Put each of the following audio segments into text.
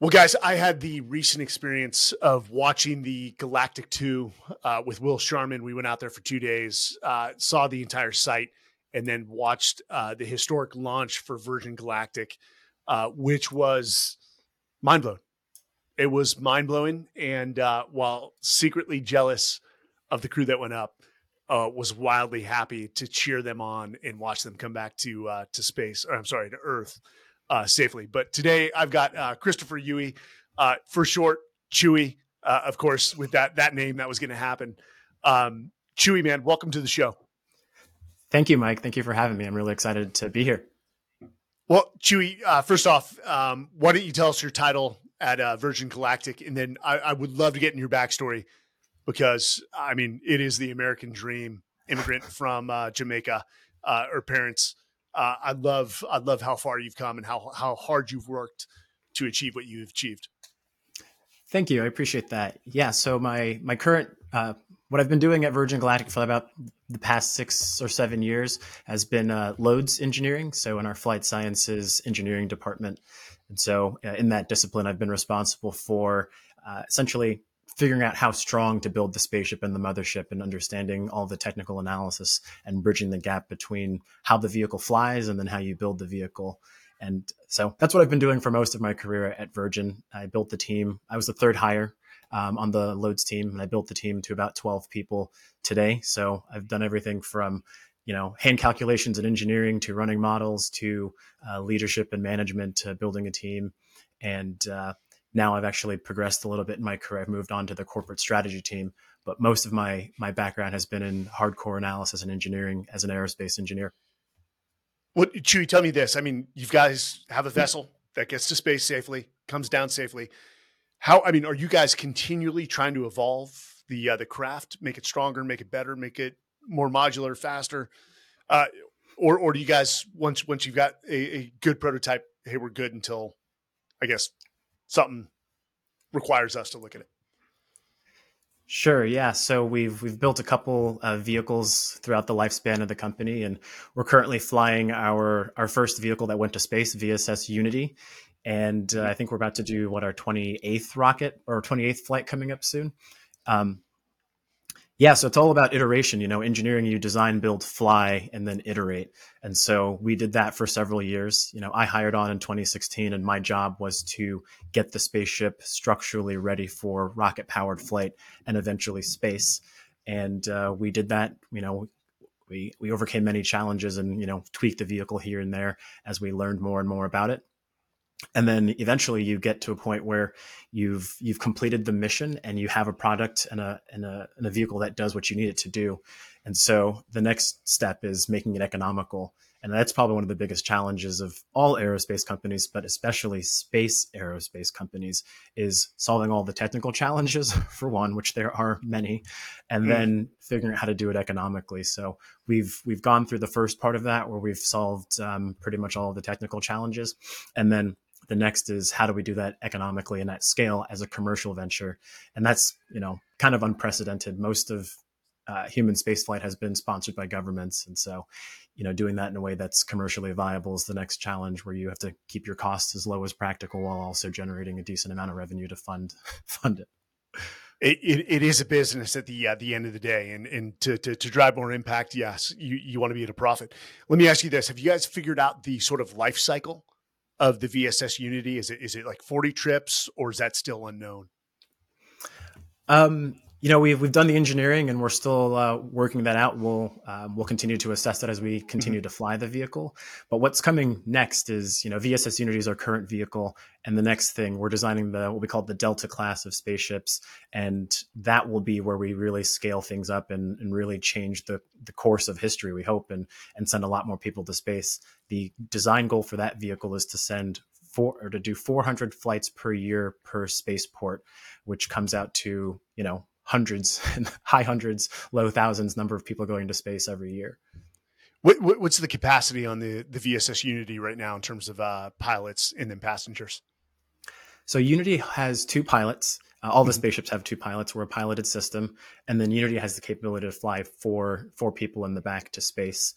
Well, guys, I had the recent experience of watching the Galactic 2 uh, with Will Sharman. We went out there for two days, uh, saw the entire site, and then watched uh, the historic launch for Virgin Galactic, uh, which was mind blowing. It was mind blowing. And uh, while secretly jealous of the crew that went up, uh, was wildly happy to cheer them on and watch them come back to to space, or I'm sorry, to Earth uh, safely. But today I've got uh, Christopher Huie, uh, for short, Chuie. Uh, of course, with that that name, that was going to happen. Um, Chuie, man, welcome to the show. Thank you, Mike. Thank you for having me. I'm really excited to be here. Well, Chuie, uh, first off, um, why don't you tell us your title at uh, Virgin Galactic, and then I, I would love to get in your backstory because I mean it is the American dream. Immigrant from Jamaica, or parents uh, I love I love how far you've come and how how hard you've worked to achieve what you've achieved. Thank you. I appreciate that. Yeah. So my my current uh, what I've been doing at Virgin Galactic for about the past six or seven years has been uh, loads engineering. So in our flight sciences engineering department, and so uh, in that discipline, I've been responsible for uh, essentially figuring out how strong to build the spaceship and the mothership and understanding all the technical analysis and bridging the gap between how the vehicle flies and then how you build the vehicle. And so that's what I've been doing for most of my career at Virgin. I built the team. I was the third hire um, on the loads team, and I built the team to about 12 people today. So I've done everything from you know hand calculations and engineering to running models to uh, leadership and management to building a team and uh, now I've actually progressed a little bit in my career. I've moved on to the corporate strategy team, but most of my my background has been in hardcore analysis and engineering as an aerospace engineer. What Chuie, tell me this. I mean, you guys have a vessel that gets to space safely, comes down safely. How I mean, are you guys continually trying to evolve the uh, the craft, make it stronger, make it better, make it more modular, faster? Uh, or or do you guys once once you've got a, a good prototype, hey, we're good until I guess something requires us to look at it. Sure. Yeah. So we've we've built a couple of vehicles throughout the lifespan of the company, and we're currently flying our our first vehicle that went to space, VSS Unity, and uh, I think we're about to do what our twenty eighth rocket or twenty eighth flight coming up soon. Um, yeah, so it's all about iteration. You know, engineering, you design, build, fly, and then iterate. And so we did that for several years. You know, I hired on in 2016, and my job was to get the spaceship structurally ready for rocket powered flight and eventually space. And uh, we did that. You know, we we overcame many challenges and you know tweaked the vehicle here and there as we learned more and more about it and then eventually you get to a point where you've you've completed the mission and you have a product and a and a, and a vehicle that does what you need it to do. And so the next step is making it economical. And that's probably one of the biggest challenges of all aerospace companies but especially space aerospace companies is solving all the technical challenges for one which there are many and mm. then figuring out how to do it economically. So we've we've gone through the first part of that where we've solved um, pretty much all of the technical challenges. And then the next is how do we do that economically and at scale as a commercial venture? And that's, you know, kind of unprecedented. Most of uh, human spaceflight has been sponsored by governments. And so, you know, doing that in a way that's commercially viable is the next challenge where you have to keep your costs as low as practical while also generating a decent amount of revenue to fund fund it. It, it, it is a business at the uh, the end of the day, and and to, to, to drive more impact, yes, you you want to be at a profit. Let me ask you this: Have you guys figured out the sort of life cycle of the VSS Unity? Is it is it like 40 trips or is that still unknown? Um, you know, we've we've done the engineering and we're still uh, working that out. We'll um, we'll continue to assess that as we continue mm-hmm. to fly the vehicle. But what's coming next is, you know, VSS Unity is our current vehicle, and the next thing we're designing the what we call the Delta class of spaceships, and that will be where we really scale things up and, and really change the the course of history. We hope and and send a lot more people to space. The design goal for that vehicle is to send four or to do 400 flights per year per spaceport, which comes out to you know hundreds, high hundreds, low thousands number of people going to space every year. What, what, what's the capacity on the, the VSS Unity right now in terms of uh, pilots and then passengers? So Unity has two pilots. Uh, all the mm-hmm. spaceships have two pilots. We're a piloted system, and then Unity has the capability to fly four four people in the back to space.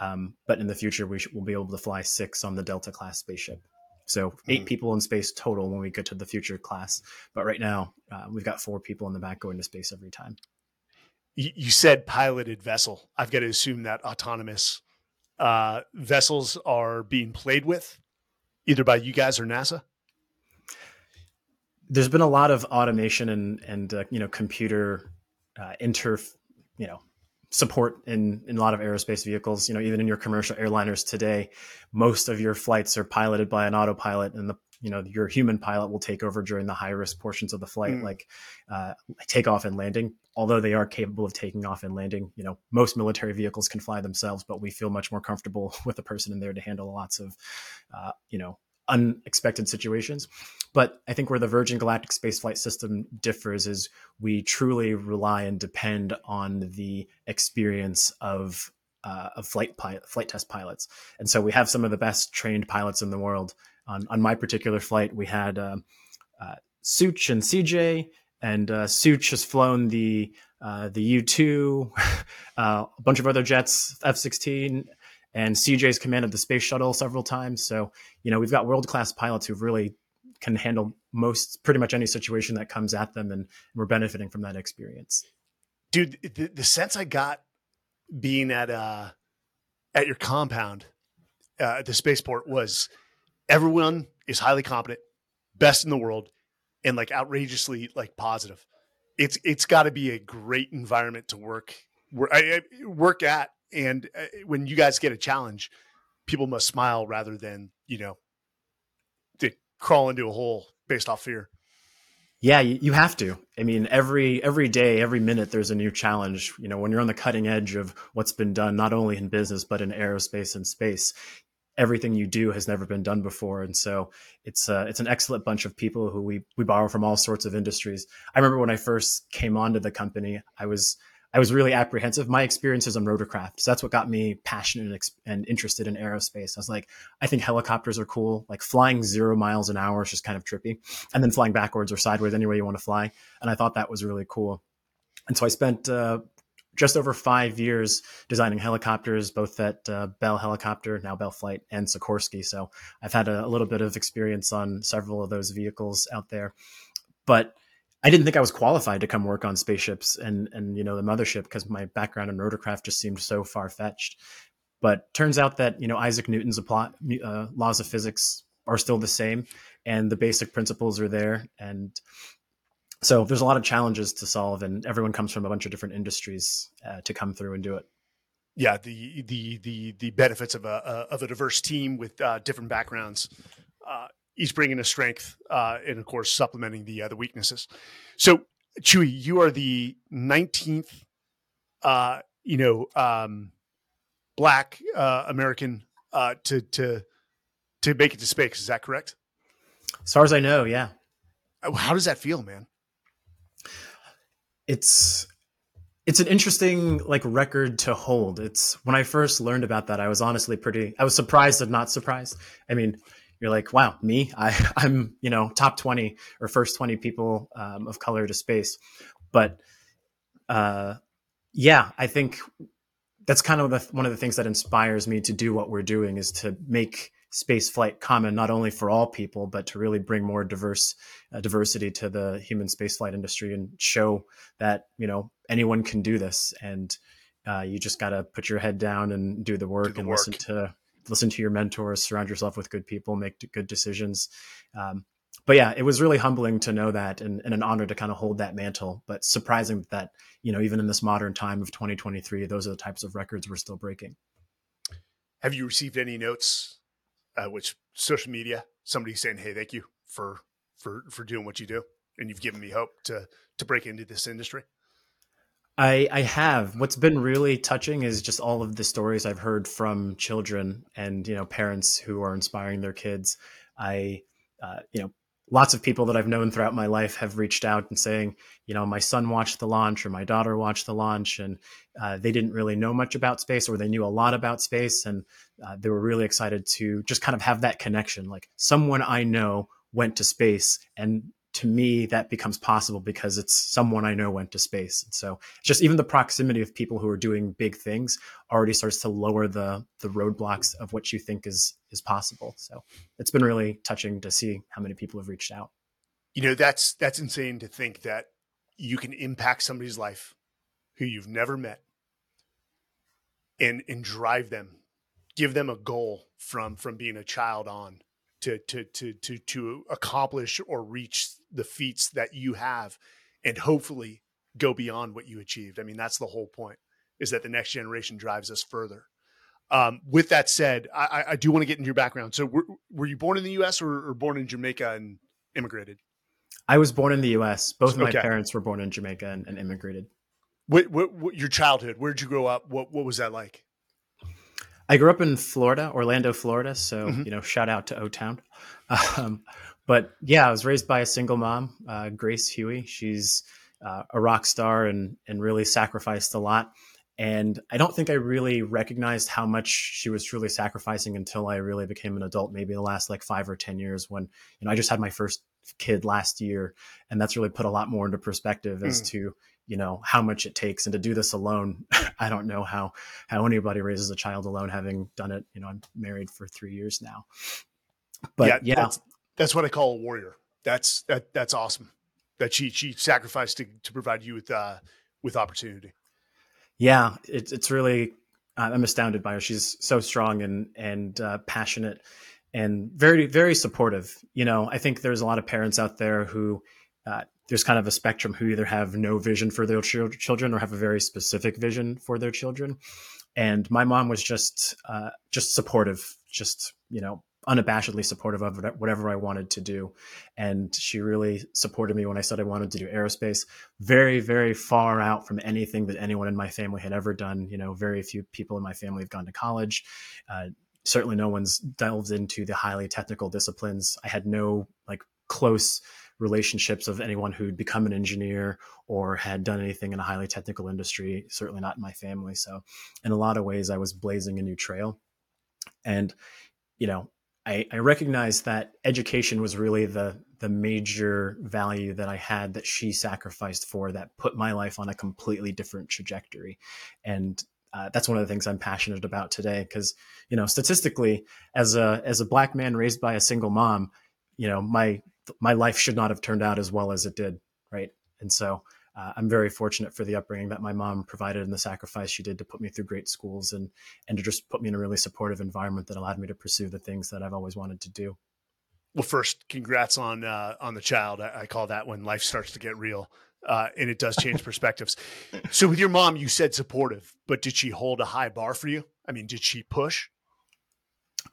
Um, but in the future, we will be able to fly six on the Delta class spaceship. So 8 mm people in space total when we get to the future class. But right now, uh, we've got four people in the back going to space every time. You said piloted vessel. I've got to assume that autonomous uh, vessels are being played with, either by you guys or NASA. There's been a lot of automation and and uh, you know computer uh, inter you know support in, in a lot of aerospace vehicles. You know, even in your commercial airliners today, most of your flights are piloted by an autopilot, and the you know your human pilot will take over during the high risk portions of the flight, mm. like uh, takeoff and landing. Although they are capable of taking off and landing, you know, most military vehicles can fly themselves, but we feel much more comfortable with a person in there to handle lots of, uh, you know, unexpected situations. But I think where the Virgin Galactic Space Flight System differs is we truly rely and depend on the experience of uh, of flight pilot, flight test pilots, and so we have some of the best trained pilots in the world. On on my particular flight, we had uh, uh, Sooch and CJ, and uh, Sooch has flown the uh, the U two, uh, a bunch of other jets, F sixteen, and CJ's commanded the space shuttle several times. So you know we've got world class pilots who really can handle most pretty much any situation that comes at them and we're benefiting from that experience dude the, the sense i got being at uh at your compound uh, at the spaceport was everyone is highly competent best in the world and like outrageously like positive it's it's got to be a great environment to work work at and uh, when you guys get a challenge people must smile rather than you know they crawl into a hole based off fear. Yeah, you have to. I mean, every every day, every minute, there's a new challenge. You know, when you're on the cutting edge of what's been done, not only in business but in aerospace and space, everything you do has never been done before, and so it's uh, it's an excellent bunch of people who we we borrow from all sorts of industries. I remember when I first came onto the company, I was I was really apprehensive. My experiences on rotorcraft, so that's what got me passionate and, and, interested in aerospace. I was like, I think helicopters are cool. Like flying zero miles an hour is just kind of trippy, and then flying backwards or sideways any way you want to fly. And I thought that was really cool. And so I spent uh, just over five years designing helicopters, both at uh, Bell Helicopter, now Bell Flight, and Sikorsky. So I've had a, a little bit of experience on several of those vehicles out there, but I didn't think I was qualified to come work on spaceships and and you know the mothership because my background in rotorcraft just seemed so far fetched. But turns out that you know Isaac Newton's apply, uh, laws of physics are still the same, and the basic principles are there. And so there's a lot of challenges to solve, and everyone comes from a bunch of different industries uh, to come through and do it. Yeah, the the the the benefits of a of a diverse team with uh, different backgrounds each bringing a strength, uh, and of course supplementing the uh, the weaknesses. So, Chuie, you are the nineteenth, uh, you know, um, black uh, American uh, to to to make it to space. Is that correct? As far as I know, yeah. Uh, how does that feel, man? It's it's an interesting like record to hold. It's when I first learned about that, I was honestly pretty. I was surprised and not surprised. I mean, you're like, wow, me, I, I'm, you know, top 20 or first 20 people um, of color to space. But uh, yeah, I think that's kind of the, one of the things that inspires me to do what we're doing is to make space flight common not only for all people but to really bring more diverse uh, diversity to the human space flight industry and show that you know anyone can do this and uh, you just got to put your head down and do the work do the and work. listen to listen to your mentors, surround yourself with good people, make good decisions. Um, but yeah, it was really humbling to know that and, and, an honor to kind of hold that mantle. But surprising that, you know, even in this modern time of 2023, those are the types of records we're still breaking. Have you received any notes, uh, which social media, somebody saying, Hey, thank you for, for, for doing what you do. And you've given me hope to, to break into this industry. I, I have. What's been really touching is just all of the stories I've heard from children and you know parents who are inspiring their kids. I, uh, you know, lots of people that I've known throughout my life have reached out and saying, you know, my son watched the launch or my daughter watched the launch, and uh, they didn't really know much about space or they knew a lot about space, and uh, they were really excited to just kind of have that connection. Like someone I know went to space and to me, that becomes possible because it's someone I know went to space. And so just even the proximity of people who are doing big things already starts to lower the the roadblocks of what you think is is possible. So it's been really touching to see how many people have reached out. You know, that's that's insane to think that you can impact somebody's life who you've never met and and drive them, give them a goal from from being a child on to to to to to accomplish or reach the feats that you have and hopefully go beyond what you achieved. I mean, that's the whole point is that the next generation drives us further. Um, with that said, I, I do want to get into your background. So, were, were you born in the U.S. Or, or, born in Jamaica and immigrated? I was born in the U.S. Both of my okay. parents were born in Jamaica and, and immigrated. What, what, what, your childhood? Where did you grow up? What, what was that like? I grew up in Florida, Orlando, Florida. So, mm-hmm. you know, shout out to O Town. Um, but yeah, I was raised by a single mom, uh, Grace Huie. She's uh, a rock star and, and really sacrificed a lot. And I don't think I really recognized how much she was truly sacrificing until I really became an adult, maybe the last like five or 10 years when, you know, I just had my first kid last year. And that's really put a lot more into perspective as mm. to, you know how much it takes and to do this alone i don't know how how anybody raises a child alone having done it you know i'm married for three years now. But yeah, yeah. That's, that's, what i call a warrior. That's that that's awesome. That she she sacrificed to, to provide you with uh with opportunity. Yeah it's it's really i'm astounded by her. She's so strong and and uh, passionate and very very supportive. You know i think there's a lot of parents out there who uh, there's kind of a spectrum who either have no vision for their ch- children or have a very specific vision for their children. And my mom was just uh, just supportive, just you know unabashedly supportive of whatever I wanted to do. And she really supported me when I said I wanted to do aerospace. Very, very far out from anything that anyone in my family had ever done. You know, very few people in my family have gone to college. Uh, certainly, no one's delved into the highly technical disciplines. I had no like close relationships of anyone who'd become an engineer or had done anything in a highly technical industry, certainly not in my family. So, in a lot of ways, I was blazing a new trail. And, you know, I, I recognized that education was really the the major value that I had that she sacrificed for that put my life on a completely different trajectory. And uh, that's one of the things I'm passionate about today because you know statistically as a as a black man raised by a single mom you know my my life should not have turned out as well as it did, right? And so uh, I'm very fortunate for the upbringing that my mom provided and the sacrifice she did to put me through great schools and and to just put me in a really supportive environment that allowed me to pursue the things that I've always wanted to do. Well, first, congrats on uh, on the child. I, I, call that when life starts to get real, uh, and it does change perspectives. So, with your mom, you said supportive, but did she hold a high bar for you? I mean, did she push?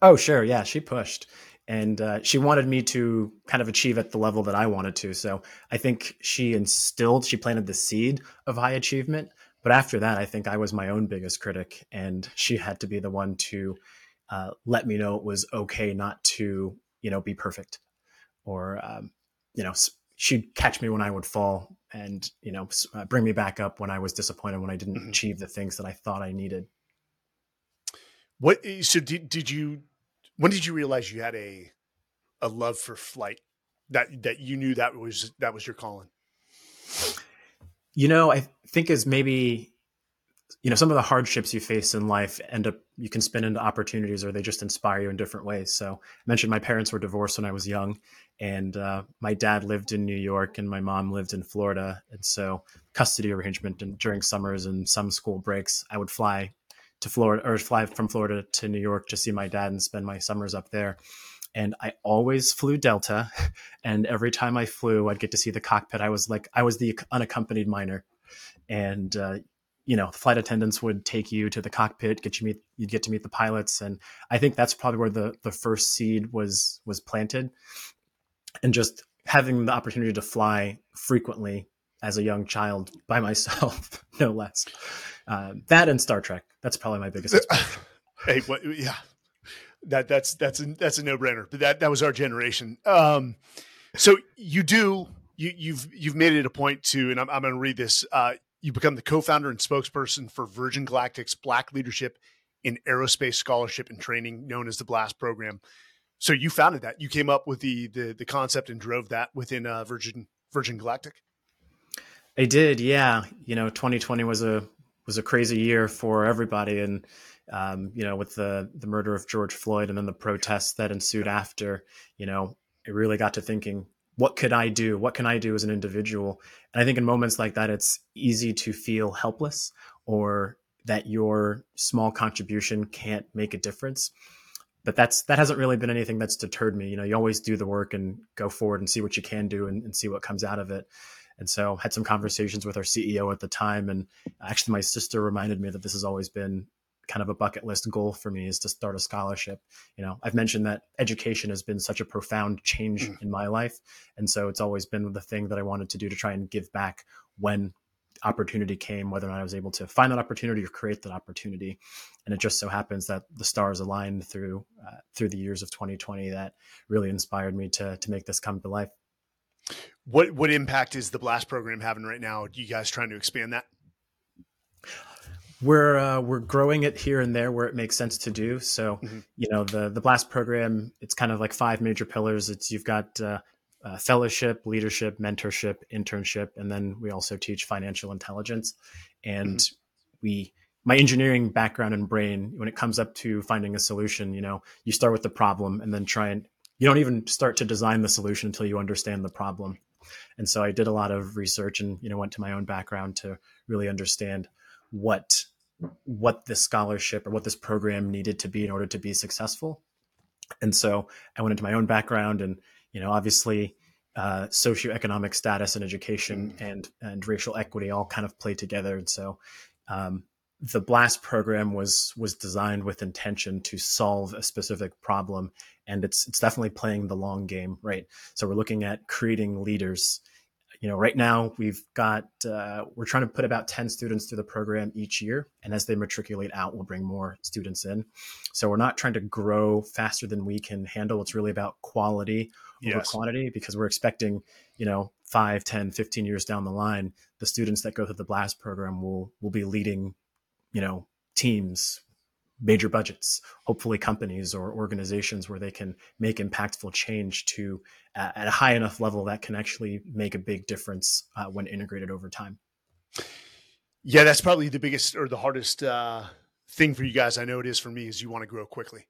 Oh, sure, yeah, she pushed and uh, she wanted me to kind of achieve at the level that I wanted to. So I think she instilled, she planted the seed of high achievement. But after that, I think I was my own biggest critic, and she had to be the one to uh, let me know it was okay not to, you know, be perfect, or um, you know, she'd catch me when I would fall, and you know, uh, bring me back up when I was disappointed when I didn't mm-hmm. achieve the things that I thought I needed. What so did did you when did you realize you had a a love for flight that that you knew that was that was your calling? You know, I think as maybe you know some of the hardships you face in life end up you can spin into opportunities or they just inspire you in different ways so i mentioned my parents were divorced when i was young and uh, my dad lived in new york and my mom lived in florida and so custody arrangement and during summers and some school breaks i would fly to Florida or fly from Florida to New York to see my dad and spend my summers up there. And I always flew Delta. And every time I flew, I'd get to see the cockpit. I was like, I was the unaccompanied minor. And, uh, you know, flight attendants would take you to the cockpit, get you meet, you'd get to meet the pilots. And I think that's probably where the, the first seed was, was planted. And just having the opportunity to fly frequently as a young child by myself, no less. Uh, that and Star Trek. That's probably my biggest. hey, what, yeah, that that's that's a, that's a no brainer. But that that was our generation. Um, so you do you you've you've made it a point to, and I'm I'm going to read this. Uh, you become the co-founder and spokesperson for Virgin Galactic's Black Leadership in Aerospace Scholarship and Training, known as the BLAST program. So you founded that. You came up with the the, the concept and drove that within uh, Virgin Virgin Galactic. I did, yeah. You know, 2020 was a was a crazy year for everybody, and um, you know, with the the murder of George Floyd and then the protests that ensued after, you know, it really got to thinking, what could I do? What can I do as an individual? And I think in moments like that, it's easy to feel helpless or that your small contribution can't make a difference. But that's that hasn't really been anything that's deterred me. You know, you always do the work and go forward and see what you can do and, and see what comes out of it. And so had some conversations with our CEO at the time. And actually my sister reminded me that this has always been kind of a bucket list goal for me is to start a scholarship. You know, I've mentioned that education has been such a profound change mm. in my life. And so it's always been the thing that I wanted to do to try and give back when opportunity came, whether or not I was able to find that opportunity or create that opportunity. And it just so happens that the stars aligned through uh, through the years of 2020 that really inspired me to to make this come to life. What what impact is the blast program having right now? Are you guys trying to expand that? We're uh, we're growing it here and there where it makes sense to do. So, mm-hmm. you know, the the blast program it's kind of like five major pillars. It's you've got uh, uh, fellowship, leadership, mentorship, internship, and then we also teach financial intelligence. And mm-hmm. we, my engineering background and brain, when it comes up to finding a solution, you know, you start with the problem and then try and you don't even start to design the solution until you understand the problem. And so I did a lot of research and you know went to my own background to really understand what what this scholarship or what this program needed to be in order to be successful. And so I went into my own background and you know, obviously, uh, socioeconomic status and education and and racial equity all kind of play together. And so, um, the Blast program was was designed with intention to solve a specific problem, and it's it's definitely playing the long game, right? So we're looking at creating leaders you know, right now we've got uh, we're trying to put about ten students through the program each year, and as they matriculate out, we'll bring more students in. So we're not trying to grow faster than we can handle. It's really about quality over yes. quantity because we're expecting, you know, 5, 10, 15 years down the line, the students that go through the blast program will will be leading, you know, teams major budgets, hopefully companies or organizations where they can make impactful change to uh, at a high enough level that can actually make a big difference uh, when integrated over time. Yeah, that's probably the biggest or the hardest uh, thing for you guys. I know it is for me. Is you want to grow quickly,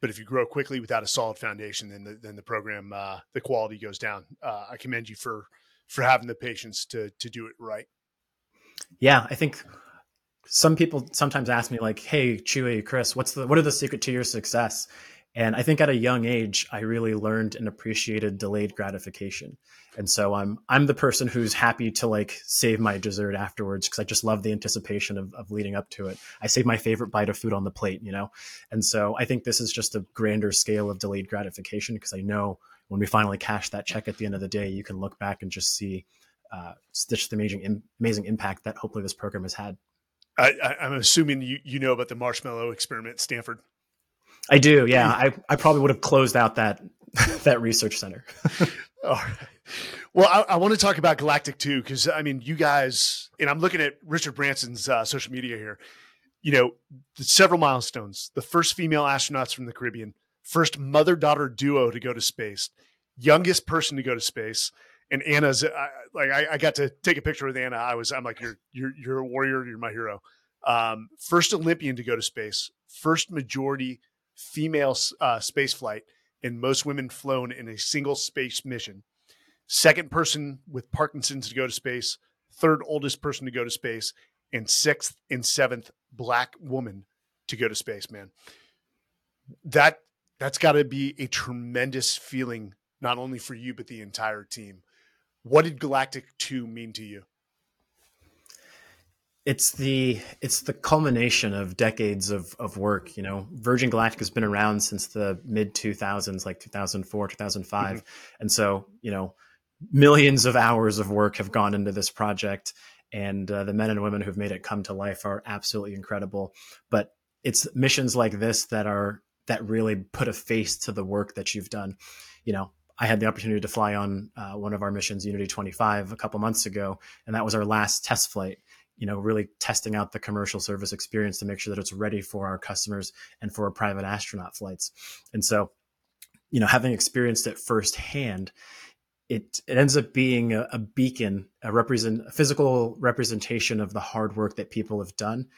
but if you grow quickly without a solid foundation, then the, then the program uh, the quality goes down. Uh, I commend you for for having the patience to to do it right. Yeah, I think some people sometimes ask me like, "Hey, Chuie, Chris, what's the what are the secret to your success?" And I think at a young age, I really learned and appreciated delayed gratification. And so I'm I'm the person who's happy to like save my dessert afterwards because I just love the anticipation of, of leading up to it. I save my favorite bite of food on the plate, you know. And so I think this is just a grander scale of delayed gratification because I know when we finally cash that check at the end of the day, you can look back and just see uh, just the amazing amazing impact that hopefully this program has had. I, am assuming you, you know about the marshmallow experiment Stanford. I do. Yeah, I, I probably would have closed out that that research center. All right. Well, I, I, want to talk about Galactic too, because I mean, you guys, and I'm looking at Richard Branson's uh, social media here. You know, several milestones: the first female astronauts from the Caribbean, first mother-daughter duo to go to space, youngest person to go to space, and Anna's uh, like I, I, got to take a picture with Anna. I was I'm like you're you're you're a warrior. You're my hero. Um, first Olympian to go to space. First majority female uh, space flight, and most women flown in a single space mission. Second person with Parkinson's to go to space. Third oldest person to go to space, and sixth and seventh black woman to go to space. Man, that that's got to be a tremendous feeling, not only for you but the entire team. What did Galactic 2 mean to you? It's the it's the culmination of decades of, of work. You know, Virgin Galactic has been around since the mid 2000s, like 2004, 2005. Mm-hmm. And so, you know, millions of hours of work have gone into this project. And uh, the men and women who've made it come to life are absolutely incredible. But it's missions like this that are that really put a face to the work that you've done. You know, I had the opportunity to fly on uh, one of our missions, Unity 25, a couple months ago, and that was our last test flight. You know, really testing out the commercial service experience to make sure that it's ready for our customers and for our private astronaut flights. And so, you know, having experienced it firsthand, it it ends up being a, a beacon, a represent a physical representation of the hard work that people have done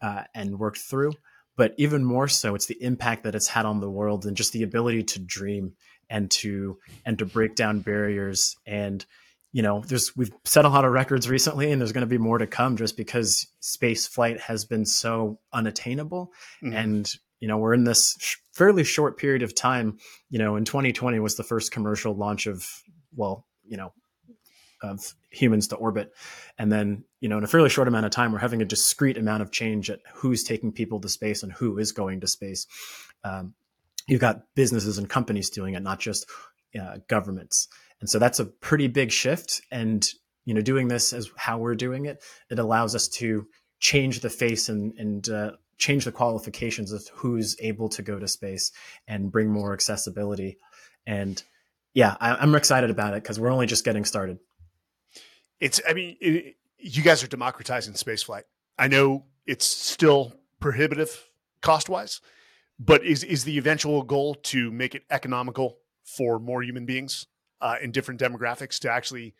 uh, and worked through. But even more so, it's the impact that it's had on the world and just the ability to dream and to and to break down barriers. And you know there's we've set a lot of records recently and there's going to be more to come just because space flight has been so unattainable. Mm-hmm. and you know we're in this sh- fairly short period of time. You know in 2020 was the first commercial launch of well you know of humans to orbit. And then you know in a fairly short amount of time we're having a discrete amount of change at who's taking people to space and who is going to space. Um, you've got businesses and companies doing it not just uh, governments and so that's a pretty big shift. And, you know, doing this as how we're doing it, it allows us to change the face and, and uh, change the qualifications of who's able to go to space and bring more accessibility. And yeah, I, am excited about it because we're only just getting started. It's, I mean, it, you guys are democratizing spaceflight. I know it's still prohibitive cost wise, but is is the eventual goal to make it economical for more human beings? uh, in different demographics to actually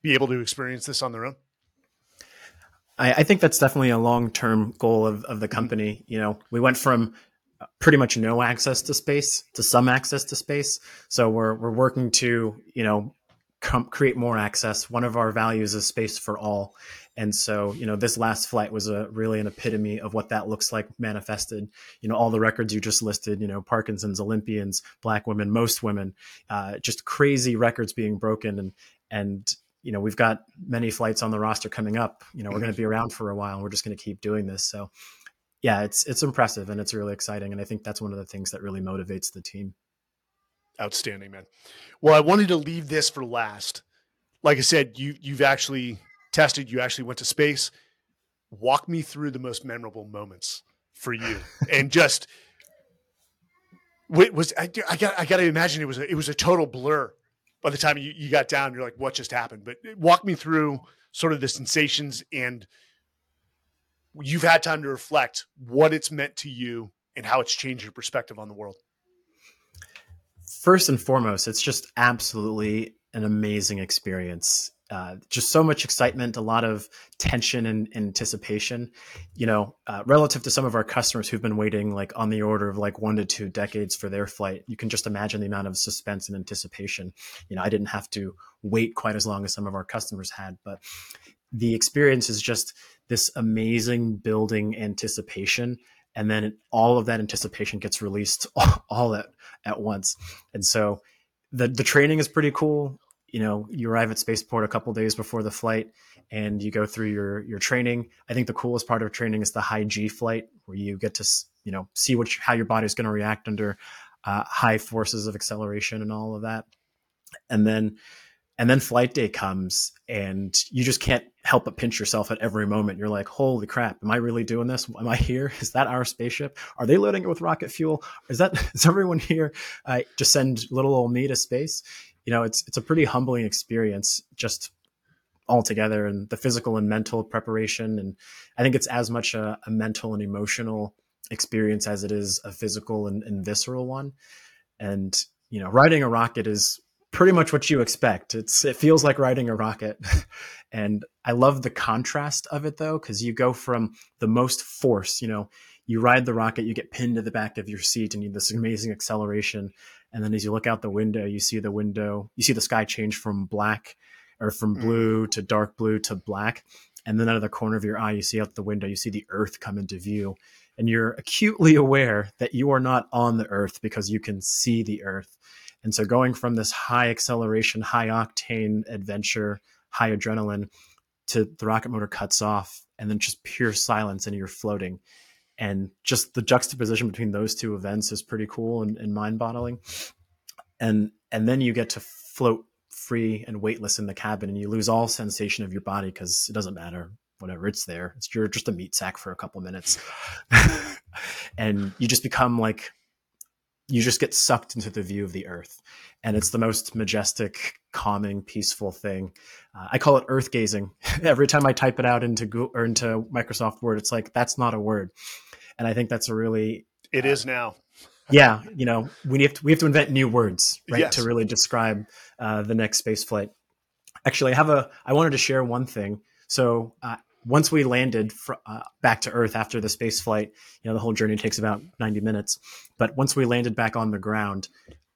be able to experience this on their own? I, I think that's definitely a long term goal of, of the mm-hmm. company. You know, we went from pretty much no access to space to some access to space. So we're we're working to you know create more access. One of our values is space for all, and so you know this last flight was a really an epitome of what that looks like manifested. You know all the records you just listed. You know Parkinson's, Olympians, Black women, most women, uh, just crazy records being broken, and and you know we've got many flights on the roster coming up. You know we're going to be around for a while, and we're just going to keep doing this. So yeah, it's it's impressive and it's really exciting, and I think that's one of the things that really motivates the team. Outstanding, man. Well, I wanted to leave this for last. Like I said, you you've actually tested, you actually went to space. Walk me through the most memorable moments for you, and just was I, I got I got to imagine it was a, it was a total blur by the time you, you got down. You're like, what just happened? But walk me through sort of the sensations and you've had time to reflect what it's meant to you and how it's changed your perspective on the world first and foremost, it's just absolutely an amazing experience. Uh, just so much excitement, a lot of tension and, anticipation. You know, uh, relative to some of our customers who've been waiting like on the order of like one to two decades for their flight, you can just imagine the amount of suspense and anticipation. You know, I didn't have to wait quite as long as some of our customers had, but the experience is just this amazing building anticipation and then all of that anticipation gets released all at, at once and so the the training is pretty cool you know you arrive at spaceport a couple days before the flight and you go through your your training. I think the coolest part of training is the high g flight where you get to you know see what how your body is going to react under uh, high forces of acceleration and all of that. And then and then flight day comes and you just can't help but pinch yourself at every moment. You're like holy crap am i really doing this? Am i here? Is that our spaceship? Are they loading it with rocket fuel? Is that is everyone here uh, just send little old me to space you know it's it's a pretty humbling experience just altogether and the physical and mental preparation and i think it's as much a, a mental and emotional experience as it is a physical and, and visceral one and you know riding a rocket is pretty much what you expect. It's it feels like riding a rocket. and I love the contrast of it though cuz you go from the most force, you know, you ride the rocket, you get pinned to the back of your seat and you this amazing acceleration and then as you look out the window, you see the window, you see the sky change from black or from mm. blue to dark blue to black. And then out of the corner of your eye, you see out the window, you see the earth come into view and you're acutely aware that you are not on the earth because you can see the earth and so going from this high acceleration, high octane adventure, high adrenaline to the rocket motor cuts off and then just pure silence and you're floating. And just the juxtaposition between those two events is pretty cool and, and mind boggling. And and then you get to float free and weightless in the cabin and you lose all sensation of your body because it doesn't matter whatever it's there. It's you're just a meat sack for a couple minutes. And you just become like you just get sucked into the view of the earth. And it's the most majestic calming peaceful thing. Uh, i call it earth gazing. Every time i type it out into google or into microsoft word it's like that's not a word and i think that's a really It uh, is now yeah, you know, we have to we have to invent new words, right, Yes. to really describe uh, the next space flight. Actually, I have a. I wanted to share one thing. So uh, once we landed fr- uh, back to Earth after the space flight, you know, the whole journey takes about ninety minutes. But once we landed back on the ground,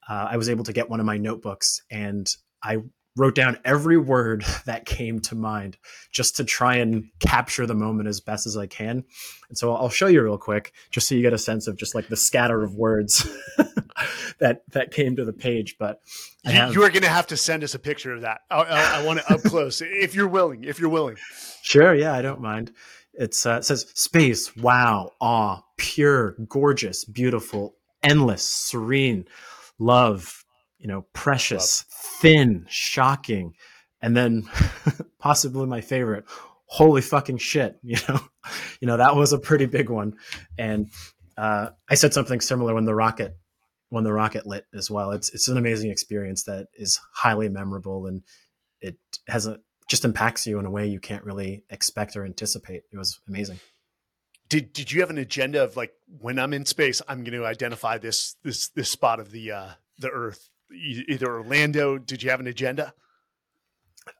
uh, I was able to get one of my notebooks and I wrote down every word that came to mind just to try and capture the moment as best as I can. And so I'll show you real quick, just so you get a sense of just like the scatter of words that that came to the page. But You, have, you are going to have to send us a picture of that. I, I, I want it up close, if you're willing. If you're willing. sure, yeah, I don't mind. It's uh, it says space, wow, awe, pure, gorgeous, beautiful, endless, serene, love, you know, precious, thin, shocking, and then possibly my favorite, holy fucking shit, you know, you know that was a pretty big one, and uh, I said something similar when the rocket when the rocket lit as well. It's it's an amazing experience that is highly memorable and it has a just impacts you in a way you can't really expect or anticipate. It was amazing. Did Did you have an agenda of like when I'm in space, I'm going to identify this this this spot of the uh the Earth, either Orlando? Did you have an agenda?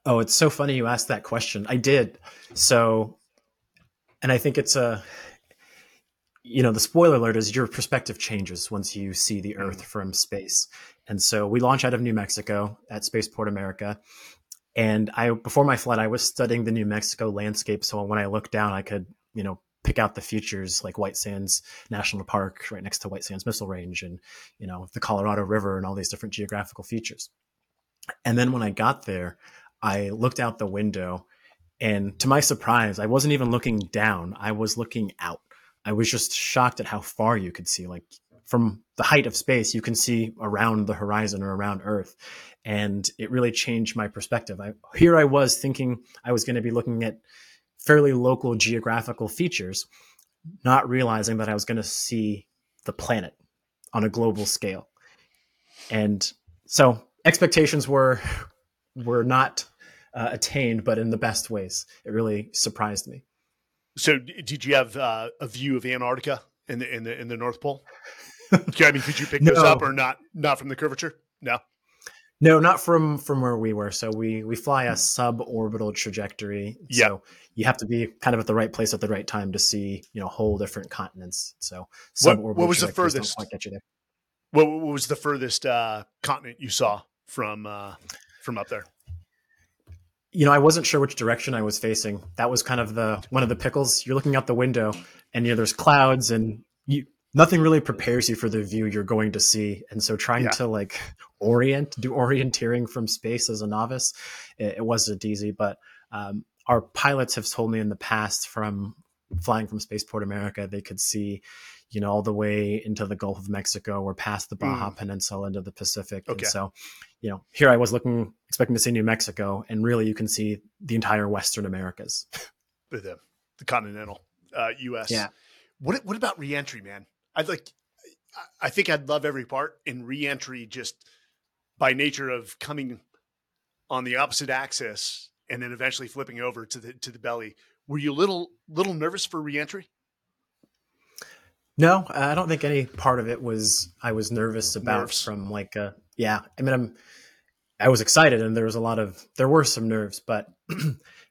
Oh, it's so funny you asked that question. I did. So, and I think it's a, you know, the spoiler alert is your perspective changes once you see the mm-hmm. Earth from space. And so we launch out of New Mexico at Spaceport America. And I, before my flight, I was studying the New Mexico landscape. So when I looked down, I could, you know, pick out the features like White Sands National Park right next to White Sands Missile Range and, you know, the Colorado River and all these different geographical features. And then when I got there, I looked out the window and to my surprise, I wasn't even looking down. I was looking out. I was just shocked at how far you could see. Like from the height of space, you can see around the horizon or around Earth. And it really changed my perspective. I, here I was thinking I was going to be looking at fairly local geographical features, not realizing that I was going to see the planet on a global scale. And so expectations were were not uh, attained, but in the best ways. It really surprised me. So, did you have uh, a view of Antarctica in the in the in the North Pole? I mean, could you pick those up or not? Not from the curvature. No. No, not from from where we were. So we we fly a suborbital trajectory. Yeah. So you have to be kind of at the right place at the right time to see, you know, whole different continents. So What- what was the furthest? quite get you there. What, what was the furthest uh, continent you saw from uh, from up there? you know, I wasn't sure which direction I was facing. That was kind of the one of the pickles. You're looking out the window, and you know, there's clouds, and you nothing really prepares you for the view you're going to see. And so, trying Yeah. to like orient, do orienteering from space as a novice, it, it wasn't easy. But um, our pilots have told me in the past from flying from Spaceport America, they could see. You know, all the way into the Gulf of Mexico or past the Baja Peninsula into the Pacific. Okay. And so, you know, here I was looking, expecting to see New Mexico, and really you can see the entire Western Americas. The the, the continental uh, U.S. Yeah. What what about reentry, man? I'd like. I- think I'd love every part in reentry, just by nature of coming on the opposite axis and then eventually flipping over to the to the belly. Were you a little little nervous for reentry? No, I don't think any part of it was I was nervous about Nerves. from like a yeah. I mean, I'm I was excited, and there was a lot of there were some nerves, but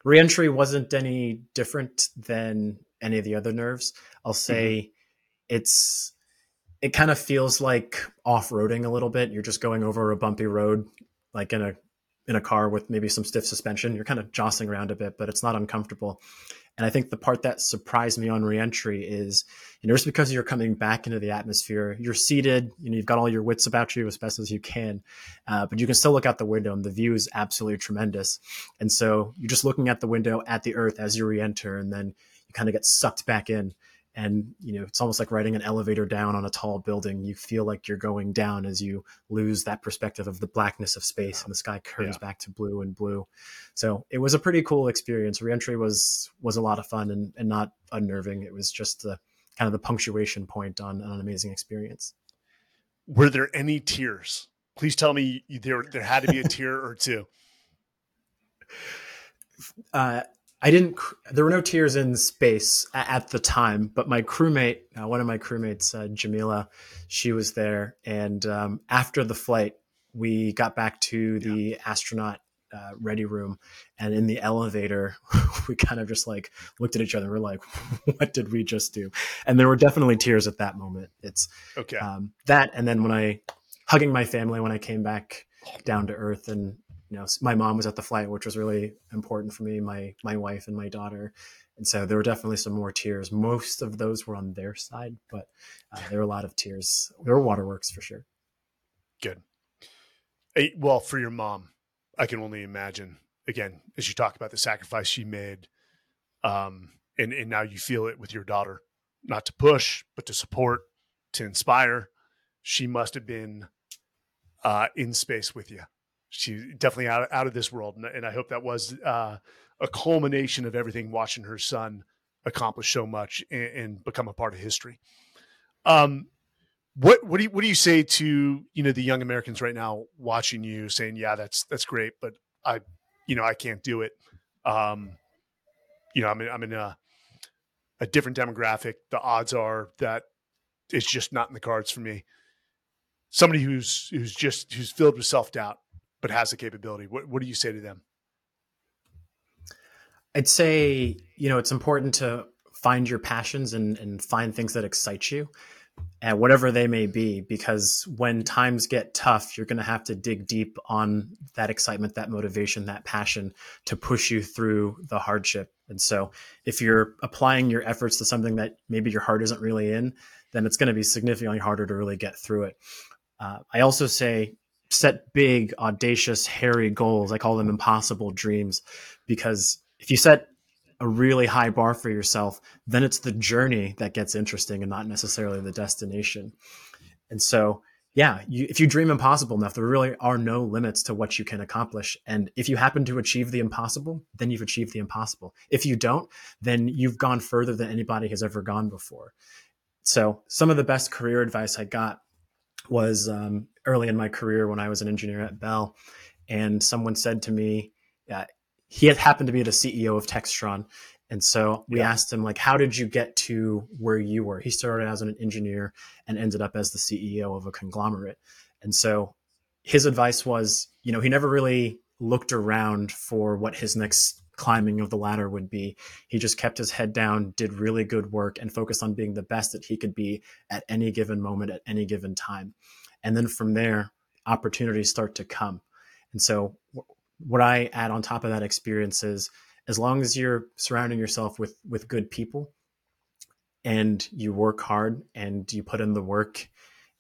reentry wasn't any different than any of the other nerves. I'll say mm-hmm. It's it kind of feels like off roading a little bit. You're just going over a bumpy road, like in a in a car with maybe some stiff suspension. You're kind of jostling around a bit, but it's not uncomfortable. And I think the part that surprised me on reentry is, you know, just because you're coming back into the atmosphere, you're seated, you know, you've got all your wits about you as best as you can, uh, but you can still look out the window and the view is absolutely tremendous. And so you're just looking at the window at the earth as you re-enter, and then you kind of get sucked back in. And you know, it's almost like riding an elevator down on a tall building. You feel like you're going down as you lose that perspective of the blackness of space, and the sky curves Yeah. back to blue and blue. So it was a pretty cool experience. Reentry was was a lot of fun and, and not unnerving. It was just the kind of the punctuation point on, on an amazing experience. Were there any tears? Please tell me there there had to be a tear or two. Uh, I didn't. There were no tears in space at the time, but my crewmate, uh, one of my crewmates, uh, Jamila, she was there, and um, after the flight, we got back to the yeah. astronaut uh, ready room, and in the elevator, we kind of just like looked at each other. We're like, "What did we just do?" And there were definitely tears at that moment. It's okay um, that, and then when I hugging my family when I came back down to earth and you know my mom was at the flight which was really important for me my my wife and my daughter. And so there were definitely some more tears. Most of those were on their side but uh, there were a lot of tears. There were waterworks for sure. Good. Hey, well for your mom i can only imagine again as you talk about the sacrifice she made um and and now you feel it with your daughter. Not to push but to support to inspire. She must have been uh in space with you she's definitely out out of this world, and, and I hope that was uh, a culmination of everything. Watching her son accomplish so much and, and become a part of history. Um, what what do you what do you say to you know the young Americans right now watching you saying, yeah, that's that's great, but I you know I can't do it. Um, you know, I'm in, I'm in a a different demographic. The odds are that it's just not in the cards for me. Somebody who's who's just who's filled with self doubt but has the capability. What, what do you say to them? I'd say, you know, it's important to find your passions and, and find things that excite you and whatever they may be, because when times get tough, you're going to have to dig deep on that excitement, that motivation, that passion to push you through the hardship. And so if you're applying your efforts to something that maybe your heart isn't really in, then it's going to be significantly harder to really get through it. Uh, I also say set big, audacious, hairy goals. I call them impossible dreams because if you set a really high bar for yourself, then it's the journey that gets interesting and not necessarily the destination. And so, yeah, you, if you dream impossible enough, there really are no limits to what you can accomplish. And if you happen to achieve the impossible, then you've achieved the impossible. If you don't, then you've gone further than anybody has ever gone before. So, some of the best career advice I got was um, early in my career when I was an engineer at Bell, and someone said to me, uh, he had happened to be the CEO of Textron, and so we yeah. asked him like, how did you get to where you were? He started as an engineer and ended up as the CEO of a conglomerate, and so his advice was, you know, he never really looked around for what his next climbing of the ladder would be. He just kept his head down, did really good work, and focused on being the best that he could be at any given moment, at any given time. And then from there, opportunities start to come. And so, what I add on top of that experience is as long as you're surrounding yourself with with good people and you work hard and you put in the work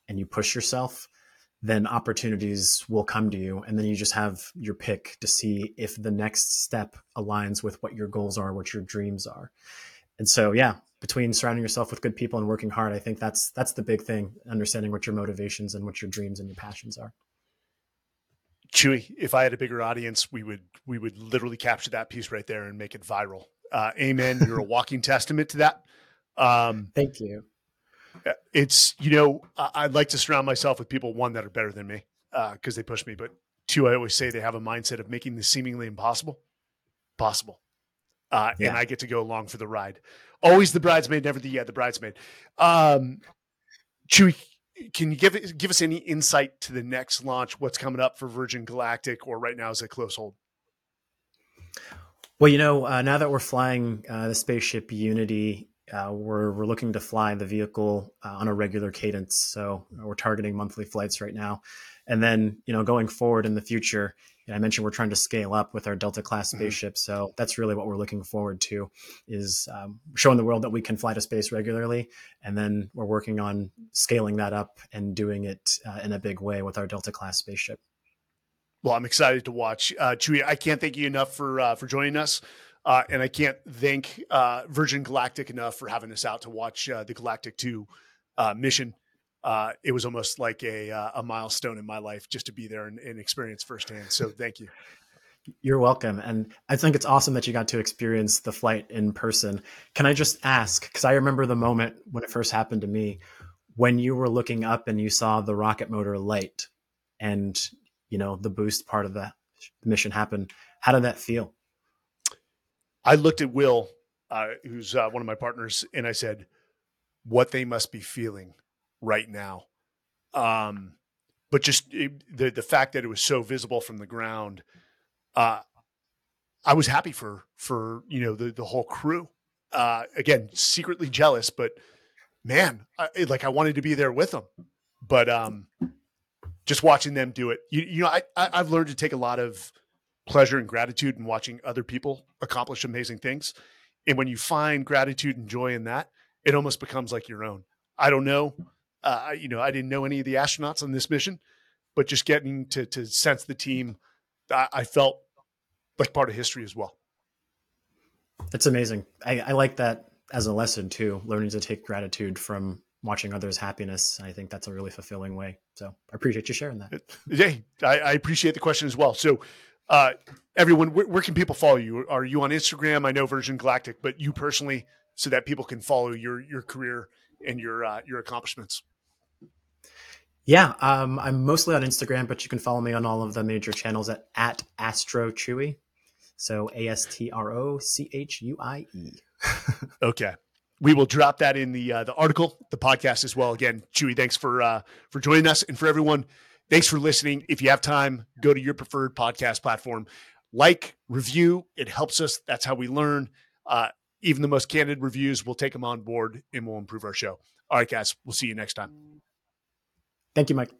and you push yourself then opportunities will come to you. And then you just have your pick to see if the next step aligns with what your goals are what your dreams are. And so yeah between surrounding yourself with good people and working hard i think that's that's the big thing understanding what your motivations and what your dreams and your passions are. Chuie if i had a bigger audience we would we would literally capture that piece right there and make it viral. Uh, amen. You're a walking testament to that. Um, thank you it's you know I'd like to surround myself with people one that are better than me because uh, they push me, but two I always say they have a mindset of making the seemingly impossible possible, uh, yeah. and I get to go along for the ride. Always the bridesmaid, never the yeah the bridesmaid. Um, Chuie, can you give give us any insight to the next launch? What's coming up for Virgin Galactic, or right now is it close hold? Well, you know, uh, now that we're flying uh, the spaceship Unity uh, we're we're looking to fly the vehicle uh, on a regular cadence. So we're targeting monthly flights right now, and then you know going forward in the future, know, I mentioned we're trying to scale up with our Delta class mm-hmm. spaceship. Mm-hmm. So that's really what we're looking forward to is um, showing the world that we can fly to space regularly, and then we're working on scaling that up and doing it uh, in a big way with our Delta class spaceship. Well, I'm excited to watch. Uh, Chuie, I can't thank you enough for uh, for joining us. Uh, and I can't thank uh, Virgin Galactic enough for having us out to watch uh, the Galactic 2 uh, mission. Uh, it was almost like a, uh, a milestone in my life just to be there and, and experience firsthand. So thank you. You're welcome. And I think it's awesome that you got to experience the flight in person. Can I just ask, because I remember the moment when it first happened to me, when you were looking up and you saw the rocket motor light and, you know, the boost part of the mission happen, how did that feel? I looked at Will, uh, who's uh, one of my partners, and I said, "What they must be feeling right now." Um, but just it, the the fact that it was so visible from the ground, uh, I was happy for for you know the the whole crew. Uh, again, secretly jealous, but man, I, like I wanted to be there with them. But um, just watching them do it, you, you know, I, I I've learned to take a lot of pleasure and gratitude in watching other people accomplish amazing things. And when you find gratitude and joy in that, it almost becomes like your own. I don't know. Uh, you know, I didn't know any of the astronauts on this mission, but just getting to to sense the team, I, I felt like part of history as well. It's amazing. I, I like that as a lesson too, learning to take gratitude from watching others' happiness. I think that's a really fulfilling way. So I appreciate you sharing that. Hey, I, I appreciate the question as well. So, uh, everyone, where, where, can people follow you? Are you on Instagram? I know Virgin Galactic, but you personally, so that people can follow your your career and your uh, your accomplishments. Yeah, um, I'm mostly on Instagram, but you can follow me on all of the major channels at at Astro Chuie. So A S T R O C H U I E. okay. We will drop that in the uh, the article, the podcast as well. Again, Chuie, thanks for uh, for joining us, and for everyone, thanks for listening. If you have time, go to your preferred podcast platform, like, review. It helps us. That's how we learn. Uh, even the most candid reviews, we'll take them on board and we'll improve our show. All right, guys, we'll see you next time. Thank you, Mike.